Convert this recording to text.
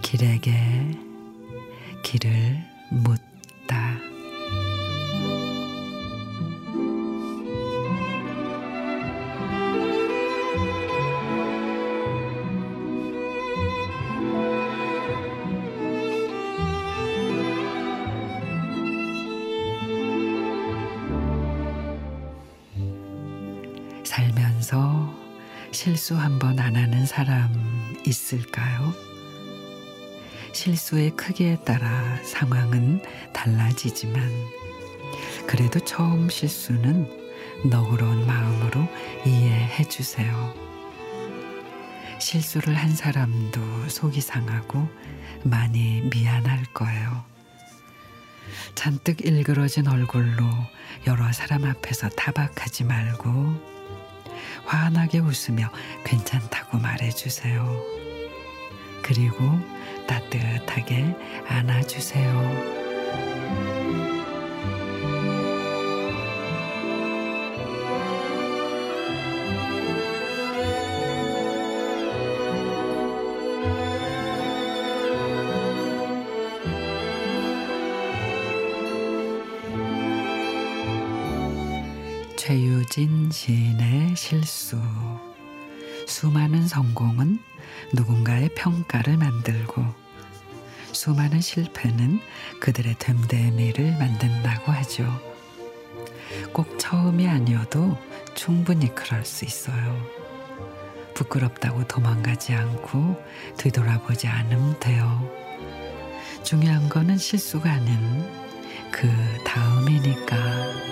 길에게 길을 묻 살면서 실수 한 번 안 하는 사람 있을까요? 실수의 크기에 따라 상황은 달라지지만 그래도 처음 실수는 너그러운 마음으로 이해해 주세요. 실수를 한 사람도 속이 상하고 많이 미안할 거예요. 잔뜩 일그러진 얼굴로 여러 사람 앞에서 타박하지 말고 환하게 웃으며 괜찮다고 말해주세요. 그리고 따뜻하게 안아주세요. 최유진 시인의 실수. 수많은 성공은 누군가의 평가를 만들고 수많은 실패는 그들의 됨됨이를 만든다고 하죠. 꼭 처음이 아니어도 충분히 그럴 수 있어요. 부끄럽다고 도망가지 않고 뒤돌아보지 않으면 돼요. 중요한 거는 실수가 아닌 그 다음이니까.